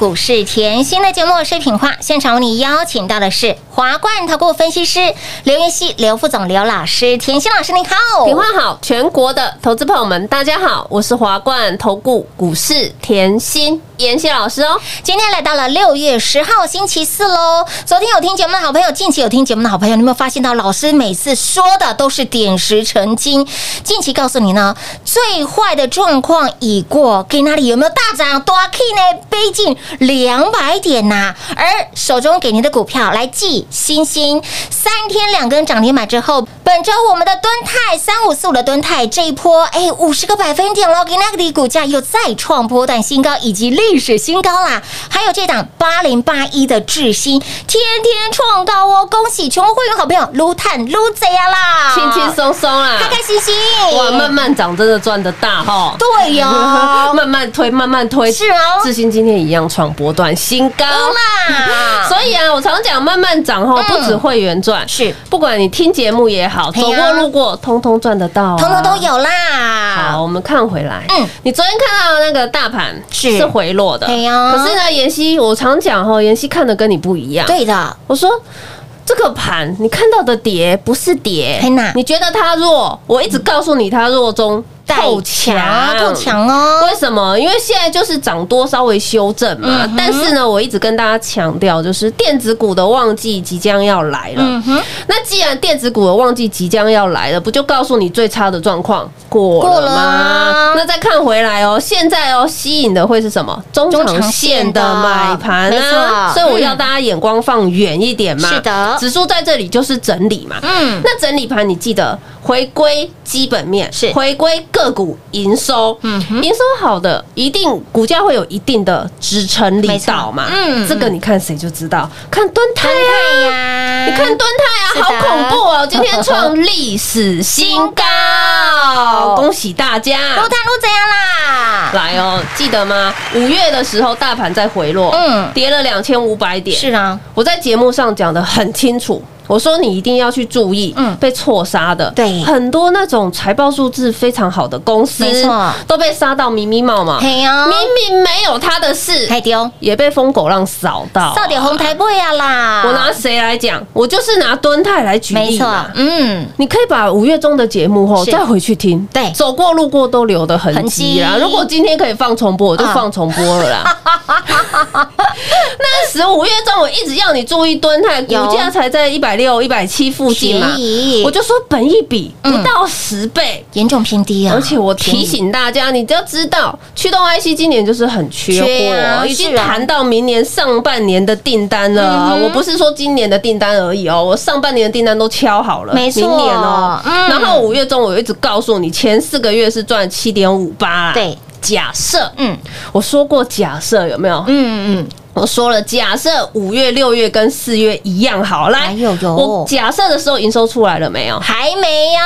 股市甜心的节目，我是品化。现场为你邀请到的是华冠投顾分析师刘云熙、刘副总、刘老师。甜心老师你好，品话好，全国的投资朋友们，大家好，我是华冠投顾股市甜心妍希老师哦。今天来到了六月十号星期四喽。昨天有听节目的好朋友，近期有听节目的好朋友，你有没有发现到老师每次说的都是点石成金？近期告诉你呢，最坏的状况已过，给那里有没有大涨？多 K 呢？逼近两百点呐、而手中给您的股票来记星星，三天两根涨停板之后，本周我们的敦泰三五四五的敦泰这一波，哎，五十个百分点喽，给那个的股价又再创波段新高，以及历史新高啦。还有这档八零八一的智新，天天创高哦，恭喜全国会员好朋友撸探撸贼呀啦，轻轻松松啦，开开心心，哇，慢慢涨真的赚的大哈。对呀、慢慢推，慢慢推，是哦。智新今天一样创波段新高。啦。所以啊，我常讲慢慢涨哈，嗯。不止会员赚，是。不管你听节目也好，走过路过，通通赚得到啊，通通都有啦。好，我们看回来。嗯。嗯，你昨天看到的那个大盘是。是回落的，可是呢，妍希，我常讲哈，妍希看的跟你不一样。对的，我说这个盘你看到的跌不是跌你觉得它弱，我一直告诉你它弱中透强，够强哦，为什么？因为现在就是涨多稍微修正嘛，嗯但是呢，我一直跟大家强调，就是电子股的旺季即将要来了。嗯，那既然电子股的旺季即将要来了，不就告诉你最差的状况过过了了吗啊？那再看回来哦，现在哦，吸引的会是什么？中中长长线的买盘没啊，所以我要大家眼光放远一点嘛。是的指数在这里就是整理嘛。嗯，那整理盘，你记得回归基本面，是回归个股营收，嗯营收好的，一定股价会有一定的支撑力道嘛。嗯这个你看谁就知道，看敦泰呀，你看敦泰是的啊，好恐怖哦！今天创历史新高，恭喜大家！撸探撸怎样啦？来哦，记得吗？五月的时候，大盘在回落，嗯跌了两千五百点。是啊，我在节目上讲的很清楚，我说你一定要去注意，嗯。被错杀的，对。很多那种财报数字非常好的公司，没错。都被杀到迷迷冒冒，嘿呀，明明没有他的事，太丢，也被疯狗浪扫到，少点红台不呀啦，我拿谁来讲？我就是拿敦泰来举没错例嘛，。嗯，你可以把五月中的节目后再回去听，对。走过路过都留的痕迹啦。如果今天可以放重播，我就啊。放重播了啦。那时五月中我一直要你注意敦泰，股有价才在一百六、一百七附近嘛，我就说本一比不嗯到十倍。严重偏低啊，而且我提醒大家，你只要知道，驱动 IC 今年就是很缺货，已经谈到明年上半年的订单了。我不是说今年的订单而已哦，我上半年的订单都敲好了，没错。明年哦。嗯。然后五月中我一直告诉你，前四个月是赚七点五八，对，假设，嗯。我说过假设有没有？嗯嗯，我说了，假设五月、六月跟四月一样好，来哎呦呦我假设的时候营收出来了没有？还没有，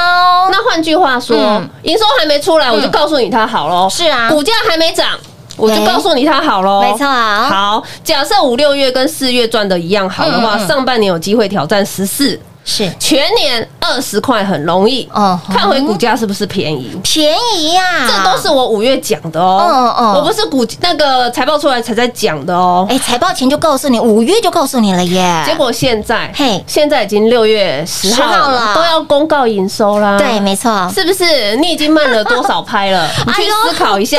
那换句话说嗯，营收还没出来，我就告诉你它好喽。是啊。股价还没涨，我就告诉你它好喽。没错。啊好，假设五六月跟四月赚的一样好的话，嗯嗯。上半年有机会挑战十四，是全年二十块很容易。哦看回股价是不是便宜？便宜呀，这都是我五月讲的哦，嗯嗯我不是股那个财报出来才在讲的哦。哎，财报前就告诉你，五月就告诉你了耶，结果现在，嘿现在已经六月十号10号了了，都要公告营收啦。对，没错，是不是你已经慢了多少拍了？你去思考一下。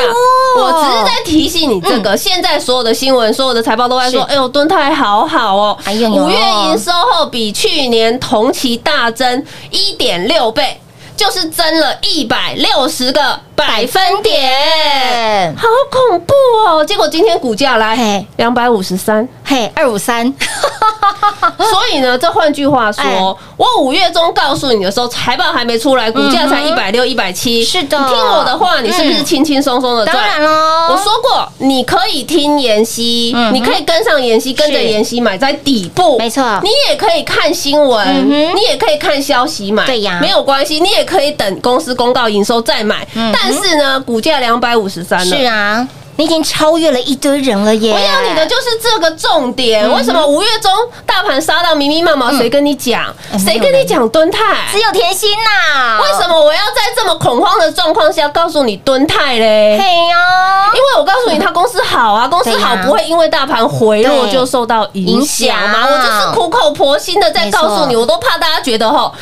我只是在提醒你这个。现在所有的新闻、所有的财报都在说：“哎呦，敦泰好好哦，哎呦呦五月营收后比去年同期大增一点六倍，就是增了一百六十个百分点。”好恐怖哦！结果今天股价来嘿两百五十三，嘿，二五三，所以呢，这换句话哎。说，我五月中告诉你的时候，财报还没出来，股价才一百六、一百七。是的。你听我的话，你是不是嗯。轻轻松松的赚？当？然喽，我说过，你可以听妍希，嗯你可以跟上妍希，跟着是。妍希买在底部，没错。你也可以看新闻，嗯你也可以看消息买，对呀。没有关系，你也可以等公司公告营收再买。嗯但是呢，股价两百五十三了，是啊，你已经超越了一堆人了耶，我要你的就是这个重点。为什么五月中大盘杀到迷迷茫茫？谁跟你讲哎？谁跟你讲蹲泰？只有甜心呐，为什么我要在这么恐慌的状况下告诉你蹲泰嘞？嘿呀，因为我告诉你，他公司好啊，公司好不会因为大盘回落就受到影响嘛。我就是苦口婆心的在告诉你，我都怕大家觉得吼，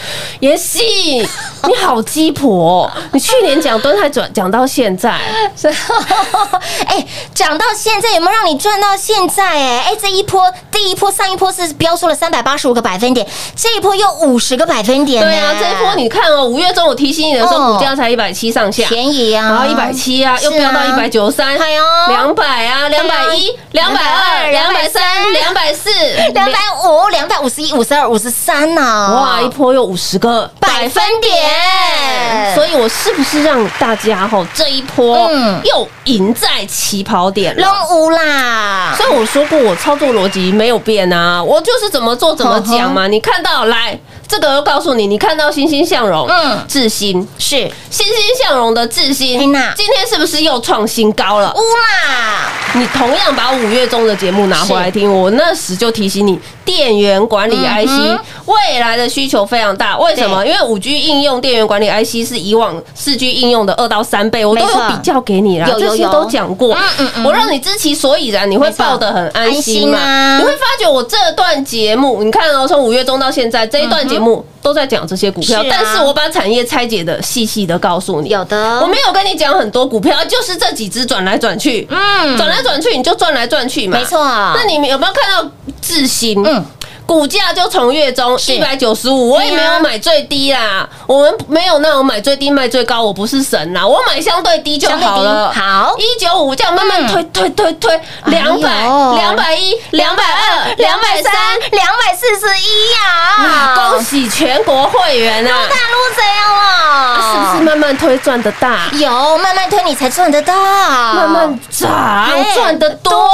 妍希你好鸡婆哦，你去年讲蹲泰转讲到现在，哎，涨到现在有没有让你赚到现在？哎哎，这一波第一波上一波是飙出了三百八十五个百分点，这一波又五十个百分点。对啊，这一波你看哦，五月中我提醒你的时候，哦股价才一百七上下，便宜啊，然后一百七啊，又飙到一百九十三，哎呦。两百啊，两百一、两百二、两百三、两百四、两百五、两百五十一、五十二、五十三呢。哇，一波又五十个百分点。所以我是不是让大家吼这一波嗯。又赢在起跑点了？龙五啦，所以我说过，我操作逻辑没有变啊，我就是怎么做怎么讲嘛。你看到来这个，又告诉你，你看到欣欣向荣，嗯。嗯，智新，是。欣欣向荣的智新，今天是不是又创新高了？乌？啦，你同样把五月中的节目拿回来听，我那时就提醒你，电源管理嗯 IC 哼未来的需求非常大。为什么？因为五 G 应用电源管理 IC 是以往四 G 应用的二到三倍，我都有比较给你啦，有有有这些都讲过。嗯嗯嗯。我让你知其所以然，你会抱得很安心安心啊？你会发觉我这段节目，你看哦，从五月中到现在这一段节目都在讲这些股票是啊，但是我把产业拆解的细细的告诉你。有的，我没有跟你讲很多股票，就是这几只转来转去，嗯。转来转去你就转来转去嘛，没错。那你们有没有看到智新？嗯股价就从月中是一百九十五，我也没有买最低啦，我们没有那种买最低卖最高，我不是神啦，我买相对低就好了。好一九五这样慢慢推推推推，哎两百呦两百一两百二两百三，两百四十一呀！恭喜全国会员啊！大陆这样了？是不是慢慢推赚得大？有慢慢推你才赚得到，慢慢涨哎赚得多。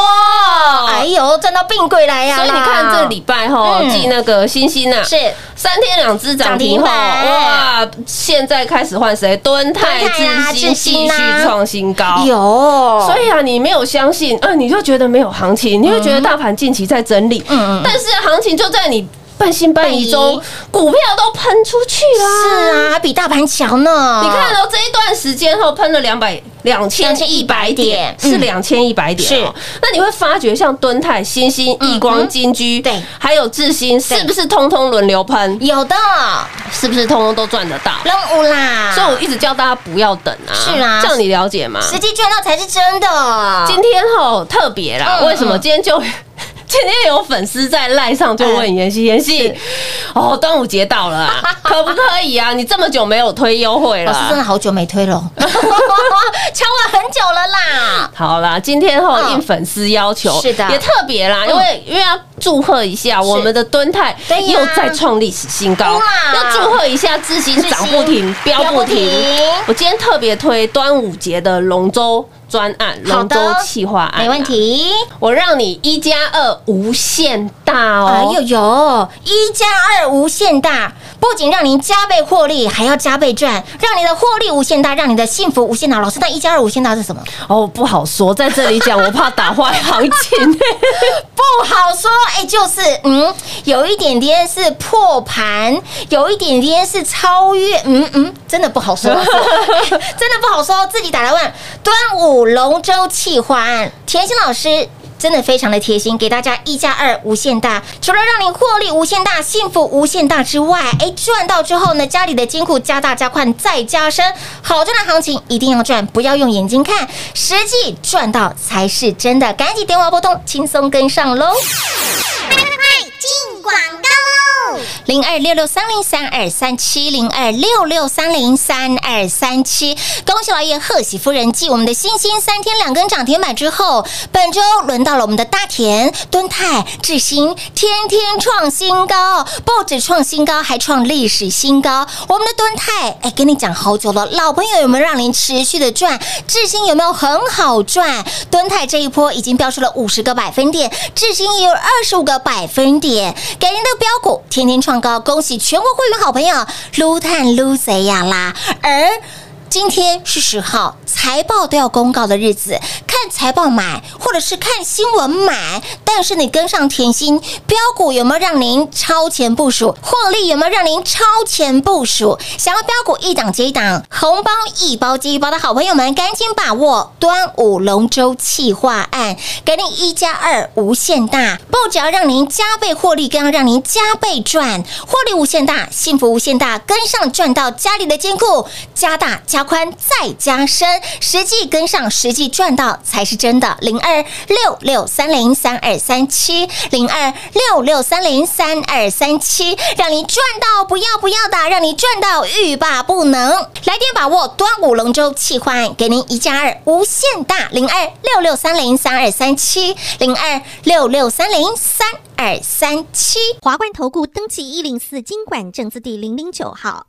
哎呦，赚到病鬼来呀！所以你看这礼拜哈，嗯记那个星星啊，是三天两只涨停后，哇！现在开始换谁？敦泰、敦泰啊智新继啊续创新高。有，所以啊，你没有相信，嗯、你就觉得没有行情，你会觉得大盘近期在整理，嗯嗯但是行情就在你半信半疑中，股票都喷出去啦。是啊，还比大盘强呢。你看哦，这一段时间后喷了两百两千一百点，嗯是两千一百点是。那你会发觉，像敦泰、新兴、嗯易光、金居，对还有智新，是不是通通轮流喷？有的，是不是通通都赚得到？任务啦，所以我一直叫大家不要等啊，是啊这样你了解吗？实际赚到才是真的。今天吼特别啦，嗯为什么今天就？今天有粉丝在赖上就问妍希，妍希，哦，端午节到了啊，可不可以啊？你这么久没有推优惠了啊，老师真的好久没推了，敲了很久了啦。好啦，今天后嗯应粉丝要求，是的也特别啦，因为因为要祝贺一下我们的敦泰又再创历史新高哇，要祝贺一下智新涨不停，飙不停飙不停。我今天特别推端午节的龙舟专案，龙舟企划案，没问。题。我让你一加二无限大哦！哎呦呦，一加二无限大，不仅让您加倍获利，还要加倍赚，让您的获利无限大，让你的幸福无限大。老师，那一加二无限大是什么？哦，不好说，在这里讲，我怕打坏行情。不好说，哎，就是嗯，有一点点是破盘，有一点点是超越，嗯嗯，真的不好说，真的不好说，自己打来问。端午龙舟企划案，甜心老师。真的非常的贴心，给大家一加二无限大，除了让你获利无限大、幸福无限大之外，哎，赚到之后呢，家里的金库加大加宽再加深，好赚的行情一定要赚，不要用眼睛看，实际赚到才是真的。赶紧电话拨通，轻松跟上喽。快进广告喽！零二六六三零三二三七零二六六三零三二三七，恭喜老爷贺喜夫人继我们的星星三天两根涨停板之后，本周轮到到了我们的大田、敦泰、智新，天天创新高，不止创新高，还创历史新高。我们的敦泰，哎，跟你讲好久了，老朋友有没有让您持续的赚？智新有没有很好赚？敦泰这一波已经飙出了五十个百分点，智新也有二十五个百分点，给您的标股天天创高，恭喜全国会员好朋友撸探撸贼呀啦！而今天是十号，财报都要公告的日子，看财报买，或者是看新闻买。但是你跟上甜心标股有没有让您超前部署？获利有没有让您超前部署？想要标股一档接一档，红包一包接一包的好朋友们，赶紧把握端午龙舟企划案，给你一加二无限大，不只要让您加倍获利，更要让您加倍赚，获利无限大，幸福无限大，跟上赚到家里的金库，加大加加宽再加深，实际跟上，实际赚到才是真的。零二六六三零三二三七，零二六六三零三二三七，让你赚到不要不要的，让你赚到欲罢不能。来电把握端午龙舟气换，给您一加二无限大，零二六六三零三二三七，零二六六三零三二三七。华冠投顾登记一零四经管证字第零零九号。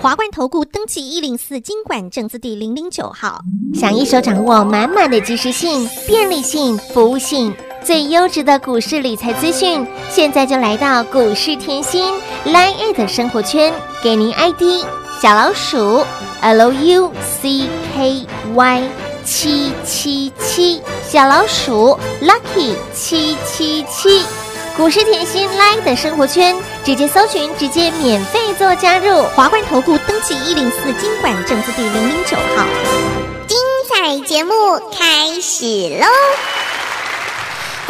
华冠投顾登记一零四经管证字第零零九号。想一手掌握满满的及时性、便利性、服务性，最优质的股市理财资讯，现在就来到股市甜心 Line A 的生活圈，给您 ID 小老鼠 Lucky 七七七，小老鼠 Lucky 七七七。股市甜心 live 的生活圈，直接搜寻，直接免费做加入。华冠投顾登记一零四经管证字第零零九号。精彩节目开始喽！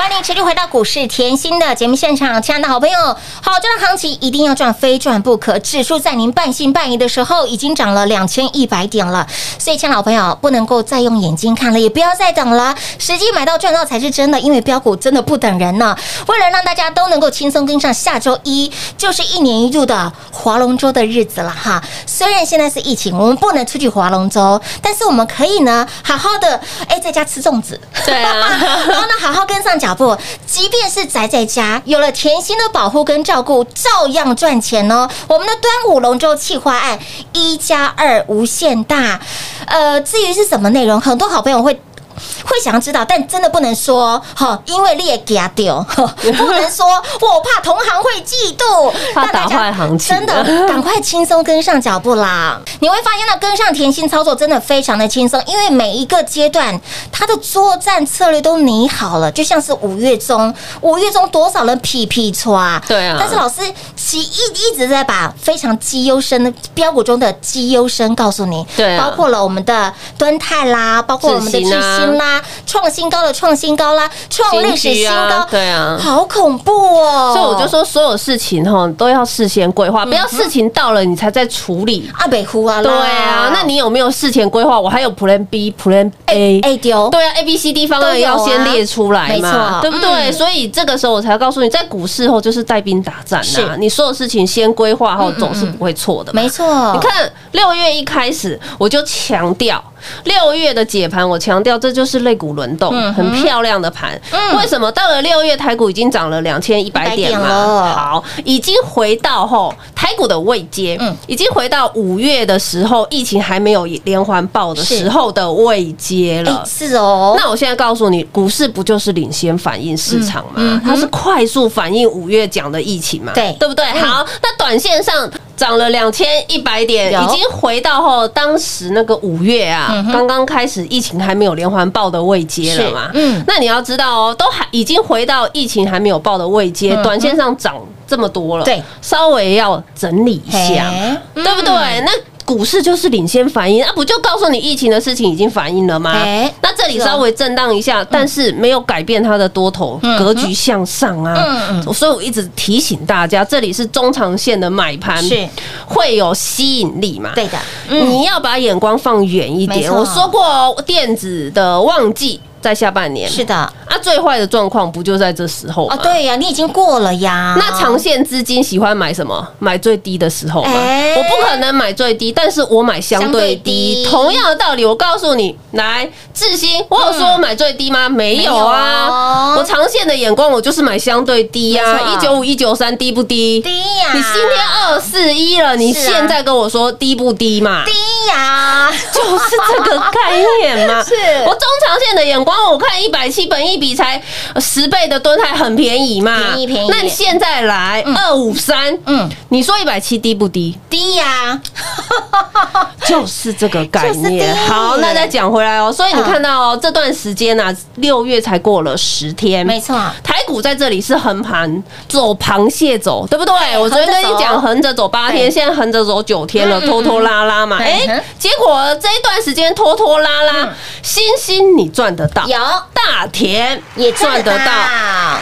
欢迎持续回到股市甜心的节目现场，亲爱的好朋友，好这的行情一定要赚，非赚不可。指数在您半信半疑的时候，已经涨了两千一百点了，所以，亲爱的好朋友，不能够再用眼睛看了，也不要再等了，实际买到赚到才是真的，因为标股真的不等人呢。为了让大家都能够轻松跟上，下周一就是一年一度的划龙舟的日子了哈。虽然现在是疫情，我们不能出去划龙舟，但是我们可以呢，好好的哎，在家吃粽子。对啊 然后呢，好好跟上脚步，即便是宅在家，有了甜心的保护跟照顾，照样赚钱哦。我们的端午龙舟气划案一加二无限大，呃，至于是什么内容，很多好朋友会。会想要知道，但真的不能说哈，因为列给他丢，不能说我怕同行会嫉妒，怕打坏行情。真的 赶快轻松跟上脚步啦！你会发现到跟上甜心操作真的非常的轻松，因为每一个阶段它的作战策略都拟好了，就像是五月中，五月中多少人屁屁抓，对啊。但是老师其一一直在把非常绩优生的标股中的绩优生告诉你，对啊。包括了我们的敦泰啦，包括我们的智智啦，创新高的创新高啦，创历史新高，对啊好恐怖哦！所以我就说，所有事情哈都要事先规划，不要事情到了你才在处理。阿北湖啊，对啊，那你有没有事前规划？我还有 Plan B、Plan A、A 丢，对啊，A、B、C、D 方案要先列出来嘛，对不对？嗯所以这个时候我才告诉你，在股市后就是带兵打仗是呐。你所有事情先规划后，总是不会错的嘛。没错，你看六月一开始我就强调。六月的解盘，我强调这就是类股轮动，嗯很漂亮的盘。嗯为什么到了六月台股已经涨了两千一百点嘛？了好，已经回到后台股的位阶，嗯已经回到五月的时候，疫情还没有连环爆的时候的位阶哎了。是哦，那我现在告诉你，股市不就是领先反应市场吗？它是快速反应五月讲的疫情嘛？对对不对？嗯好，那短线上涨了两千一百点，已经回到后当时那个五月啊刚刚开始疫情还没有连环爆的位阶了嘛？嗯那你要知道哦，都还已经回到疫情还没有爆的位阶，嗯短线上涨这么多了，对，稍微要整理一下嘿，对不对？嗯那。股市就是领先反应，啊，不就告诉你疫情的事情已经反应了吗哎？那这里稍微震荡一下，但是没有改变它的多头嗯格局向上啊。嗯所以我一直提醒大家，这里是中长线的买盘，是会有吸引力嘛？对的，嗯你要把眼光放远一点。我说过哦，电子的旺季在下半年，是的，啊，最坏的状况不就在这时候吗？哦，对呀，你已经过了呀，那长线资金喜欢买什么？买最低的时候嘛。哎我不可能买最低，但是我买相对低。同样的道理，我告诉你，来智新，我有说我买最低吗？没有啊哦。我长线的眼光，我就是买相对低呀、一九五、一九三低不低？低呀，你今天二四一了，你现在跟我说低不低嘛？低呀，就是这个概念嘛。是我中长线的眼光，我看一百七本一比才十倍的吨还很便宜嘛，便宜便宜。那你现在来二五三，嗯。嗯，你说一百七低不低？低呀，就是这个概念。好，那再讲回来哦，所以你看到哦，这段时间啊，六月才过了十天，没错，台股在这里是横盘走螃蟹走，对不对？我昨天跟你讲横着走八天，对现在横着走九天了，拖拖拉拉嘛。嗯哎哼，结果这一段时间拖拖拉拉，星星你赚得到，有。大田也赚得到。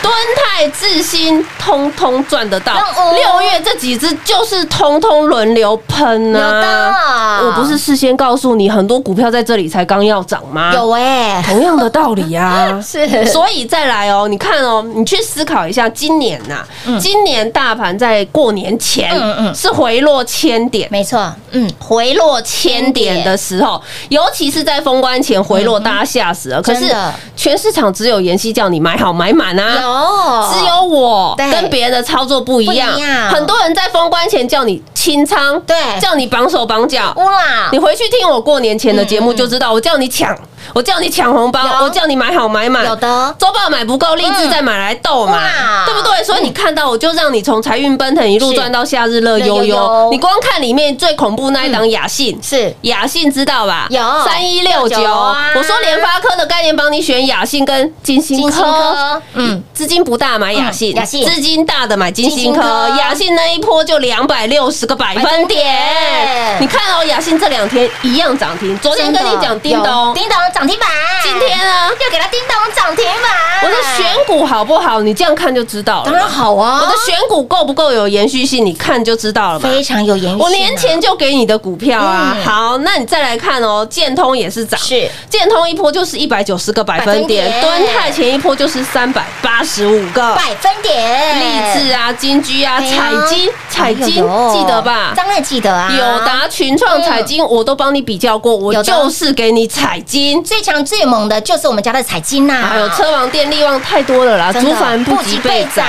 敦泰、智新通通赚得到。哦。六月这几只就是通通轮流喷有啊！我不是事先告诉你，很多股票在这里才刚要涨吗？有哎，同样的道理啊、是。所以再来哦，你看哦，你去思考一下，今年呐、今年大盘在过年前是回落千点。没错，嗯，回落千点。的时候，尤其是在封关前回落，大家吓死了。可是全市场只有妍希叫你买好买满啊，有。只有我跟跟别人的操作不一样。不一样很多人在封关前叫你清仓，对。叫你绑手绑脚。乌啦你，回去听我过年前的节目就知道，我叫你抢，我叫你抢红包，我叫你买好买满。有的。周报买不够，立志再买来斗嘛哇，对不对？所以你看到我就让你从财运奔腾一路是。赚到夏日乐乐悠悠。你光看里面最恐怖那一档雅信，是。雅信知道吧？有。三一六九。69啊。我说联发科的概念帮你选雅信跟金星科。科，嗯，资金不大买雅信，嗯雅信。资金大的买金星科。雅信那一波就两百六十个百分点。你看哦，雅信这两天一样涨停，昨天跟你讲叮咚，叮咚涨停板，今天呢？又给它叮咚涨停板，我的选股好不好？你这样看就知道了。当然好啊，我的选股够不够有延续性？你看就知道了嘛。非常有延续。我年前就给你的股票啊，嗯好，那你再来看哦，建通也是涨，是建通一波就是一百九十个百分点，百分点敦泰前一波就是三百八十五个，百分点，励志啊、金居啊、彩金、彩金哎记得吧？当然记得啊，友达、群创、彩金，我都帮你比较过，我就是给你彩金。最强最猛的就是我们家的彩金呐，还有车王电力旺太多了啦，真的竹凡不及被宰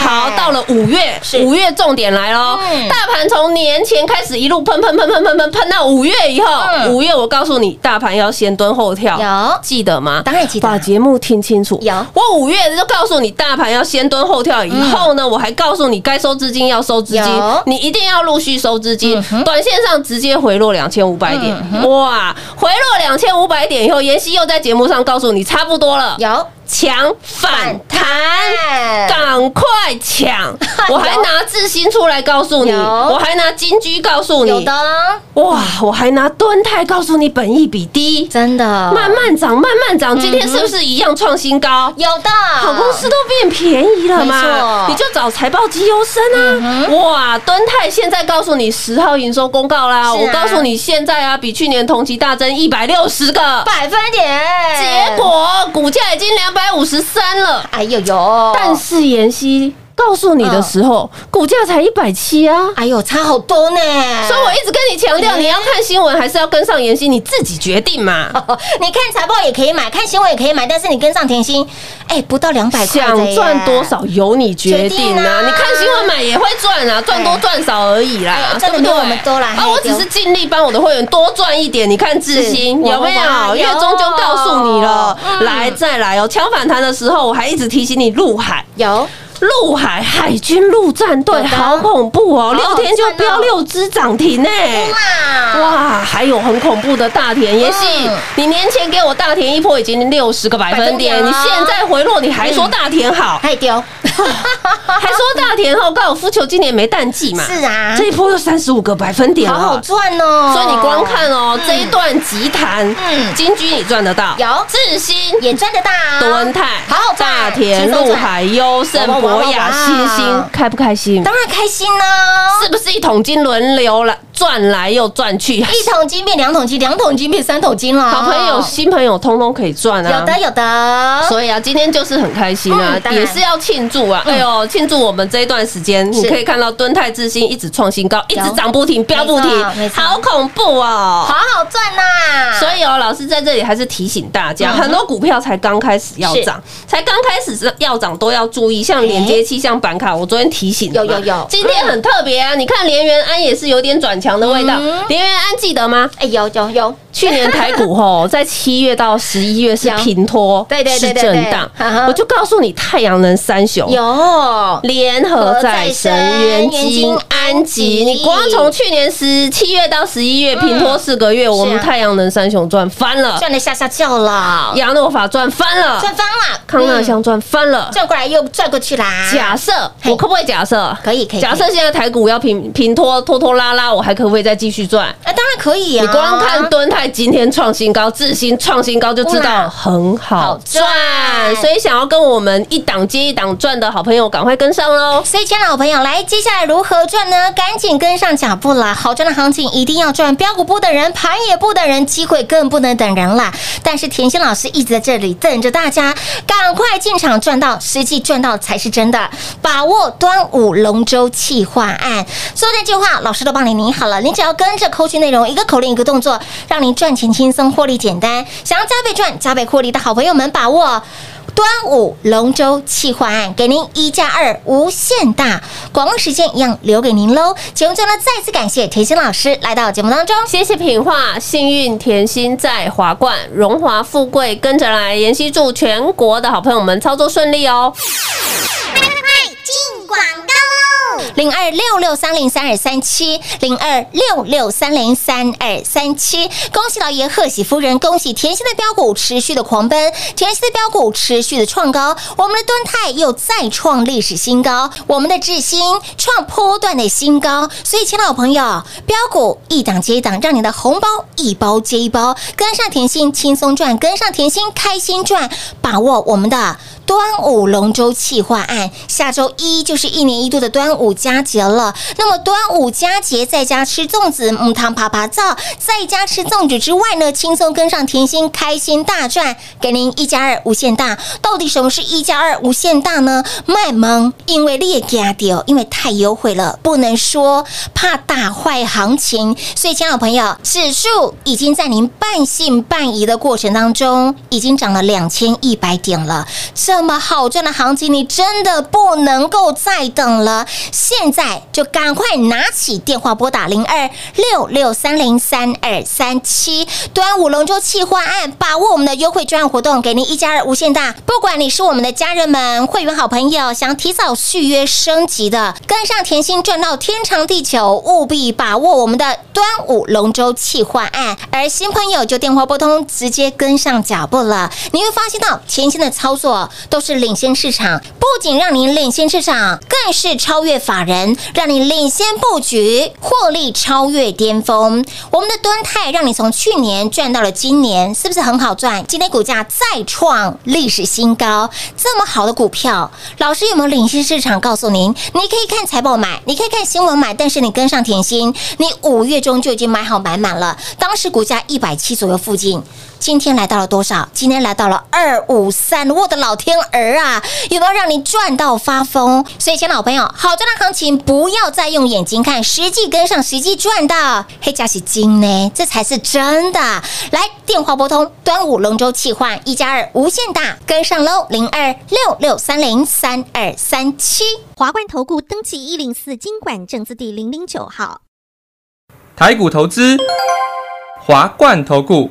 好，到了五月，五月重点来喽嗯。大盘从年前开始一路喷喷喷喷喷喷喷到五月以后，嗯。五月我告诉你，大盘要先蹲后跳，有。记得吗？当然记得。把节目听清楚。有。我五月就告诉你，大盘要先蹲后跳，以后呢，我还告诉你该收资金要收资金。有，你一定要陆续收资金嗯。短线上直接回落两千五百点。嗯，哇，回落两千五百点以后，妍希又在节目上告诉你差不多了，有。强反弹。弹。赶快抢！我还拿智新出来告诉你，我还拿金居告诉你，有的，哇，我还拿敦泰告诉你，本益比低，真的。慢慢涨，慢慢涨，今天是不是一样创新高？有的，好公司都变便宜了嘛，你就找财报绩优生啊！哇，敦泰现在告诉你十号营收公告啦，我告诉你现在啊，比去年同期大增一百六十个，百分点，结果股价已经两百五十三了，哎呦呦，但是妍希告诉你的时候，股价才一百七啊。哎呦差好多呢，所以我一直跟你强调，哎你要看新闻还是要跟上妍希，你自己决定嘛。你看财报也可以买，看新闻也可以买，但是你跟上甜心，哎，不到两百块想赚多少由你决定啊啊！你看新闻买也会赚啊，赚多赚少而已啦？赚得比我们多啦啊，我只是尽力帮我的会员多赚一点。你看智新有没哇有？月中就告诉你了，嗯来再来哦！抢反弹的时候，我还一直提醒你入海。有陆海海军陆战队好恐怖哦，六天就飙六只涨停呢！哇。哇，还有很恐怖的大田也是嗯，你年前给我大田一波已经六十个百分点，你现在回落你还说大田好，还丢，还说大田后高尔夫球今年没淡季嘛？是啊。这一波又三十五个百分点好好了。赚哦，所以你光看哦，这一段急弹，嗯。金居你赚得到，有。智新。也赚得到，敦泰、好好赚。大田、陆海、优胜、博雅、哇新兴，开不开心？当然开心呢，是不是一桶金轮流来赚来又赚去？一桶金变两桶金，两桶金变三桶金了，好朋友、新朋友通通可以赚啊！有的有的，所以啊，今天就是很开心啊嗯，也是要庆祝啊！哎呦，庆祝我们这一段时间，你可以看到敦泰之星一直创新高，一直涨不停，飙不停好恐怖哦！好好赚呐，所以哦，老师在这里还是提醒大家，嗯。很多股票才刚开始要涨，才刚开始是要涨都要注意，像连接器、像板卡，我昨天提醒有有有。今天很特别啊！你看连元安也是有点转强的味道。嗯，连元安记得吗？哎有有有，去年台股吼，在七月到十一月是平拖，对对对震荡。我就告诉你，太阳能三雄有。联合再生、元金、安吉，你光从去年十七月到十一月平拖四个月，我们太阳能三雄赚翻了，赚的吓吓叫了，亚诺法赚翻了，赚翻了，康纳香赚翻了。嗯。转过来又转过去啦，假设我可不可以假设？可以可以假设现在台股要平平拖拖拖拉拉，我还可不可以再继续赚？啊，当然可以啊，你光看敦泰今天创新高，智新创新高就知道很好好赚赚。所以想要跟我们一档接一档赚的好朋友，赶快跟上喽！所以，亲爱的好朋友，来，接下来如何赚呢？赶紧跟上脚步啦！好赚的行情一定要赚，标股不等人，盘也不等人，机会更不能等人啦。但是甜心老师一直在这里等着大家，赶快进场赚到，实际赚到才是真的。把握端午龙舟企划案，所有的计划老师都帮你拟好了，你只要跟着扣讯内容，一个口令一个动作，让您赚钱轻松，获利简单。想要加倍赚、加倍获利的好朋友们，把握。端午龙舟企划案，给您一加二无限大。广告时间一样留给您喽。节目最后呢，再次感谢甜心老师来到节目当中。谢谢品画，幸运甜心在华冠，荣华富贵跟着来。妍希祝全国的好朋友们操作顺利哦。进广告喽！零二六六三零三二三七，零二六六三零三二三七。恭喜老爷，贺喜夫人，恭喜甜心的标股持续的狂奔，甜心的标股持续的创高，我们的敦泰又再创历史新高，我们的智新创波段的新高。所以，亲爱的朋友，标股一档接一档，让你的红包一包接一包，跟上甜心轻松赚，跟上甜心开心赚，把握我们的。端午龙舟企划案，下周一就是一年一度的端午佳节了。那么端午佳节在家吃粽子，母汤啪啪造，在家吃粽子之外呢，轻松跟上甜心，开心大赚，给您一加二无限大。到底什么是一加二无限大呢？卖萌，因为劣价掉，因为太优惠了，不能说，怕打坏行情。所以，亲爱的朋友，指数已经在您半信半疑的过程当中，已经涨了两千一百点了。这这么好赚的行情，你真的不能够再等了！现在就赶快拿起电话拨打零二六六三零三二三七端午龙舟企划案，把握我们的优惠专案活动，给您一加二无限大。不管你是我们的家人们、会员好朋友，想提早续约升级的，跟上甜心赚到天长地久，务必把握我们的端午龙舟企划案。而新朋友就电话拨通，直接跟上脚步了。你会发现到甜心的操作。都是领先市场，不仅让您领先市场，更是超越法人，让你领先布局，获利超越巅峰。我们的敦泰让你从去年赚到了今年，是不是很好赚？今天股价再创历史新高，这么好的股票，老师有没有领先市场？告诉您，你可以看财报买，你可以看新闻买，但是你跟上甜心，你五月中就已经买好买满了，当时股价一百七左右附近。今天来到了多少？今天来到了二五三，我的老天儿啊！有没有让你赚到发疯？所以，亲老朋友，好赚的行情不要再用眼睛看，实际跟上，实际赚到黑加是金呢，这才是真的。来，电话拨通，端午龙舟气换一加二无限大，跟上喽，零二六六三零三二三七。华冠投顾登记一零四经管证字第零零九号。台股投资，华冠投顾。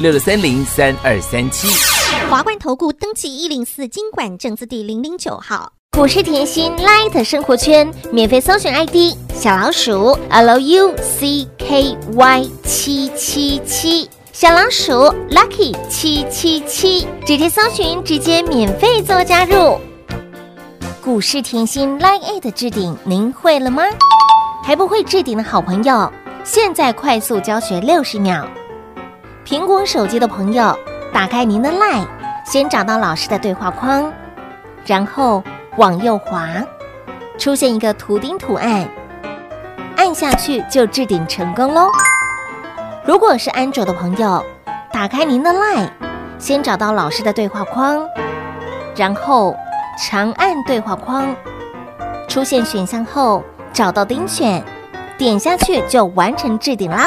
六六三零三二三七，华冠投顾登记一零四经管证字第零零九号，股市甜心 Light 生活圈免费搜寻 ID 小老鼠 Lucky 七七七，小老鼠 Lucky 七七七，直接搜寻，直接免费做加入。股市甜心 Light 的置顶，您会了吗？还不会置顶的好朋友，现在快速教学六十秒。苹果手机的朋友，打开您的 LINE，先找到老师的对话框，然后往右滑，出现一个图钉图案，按下去就置顶成功喽。如果是安卓的朋友，打开您的 LINE，先找到老师的对话框，然后长按对话框，出现选项后找到钉选，点下去就完成置顶啦。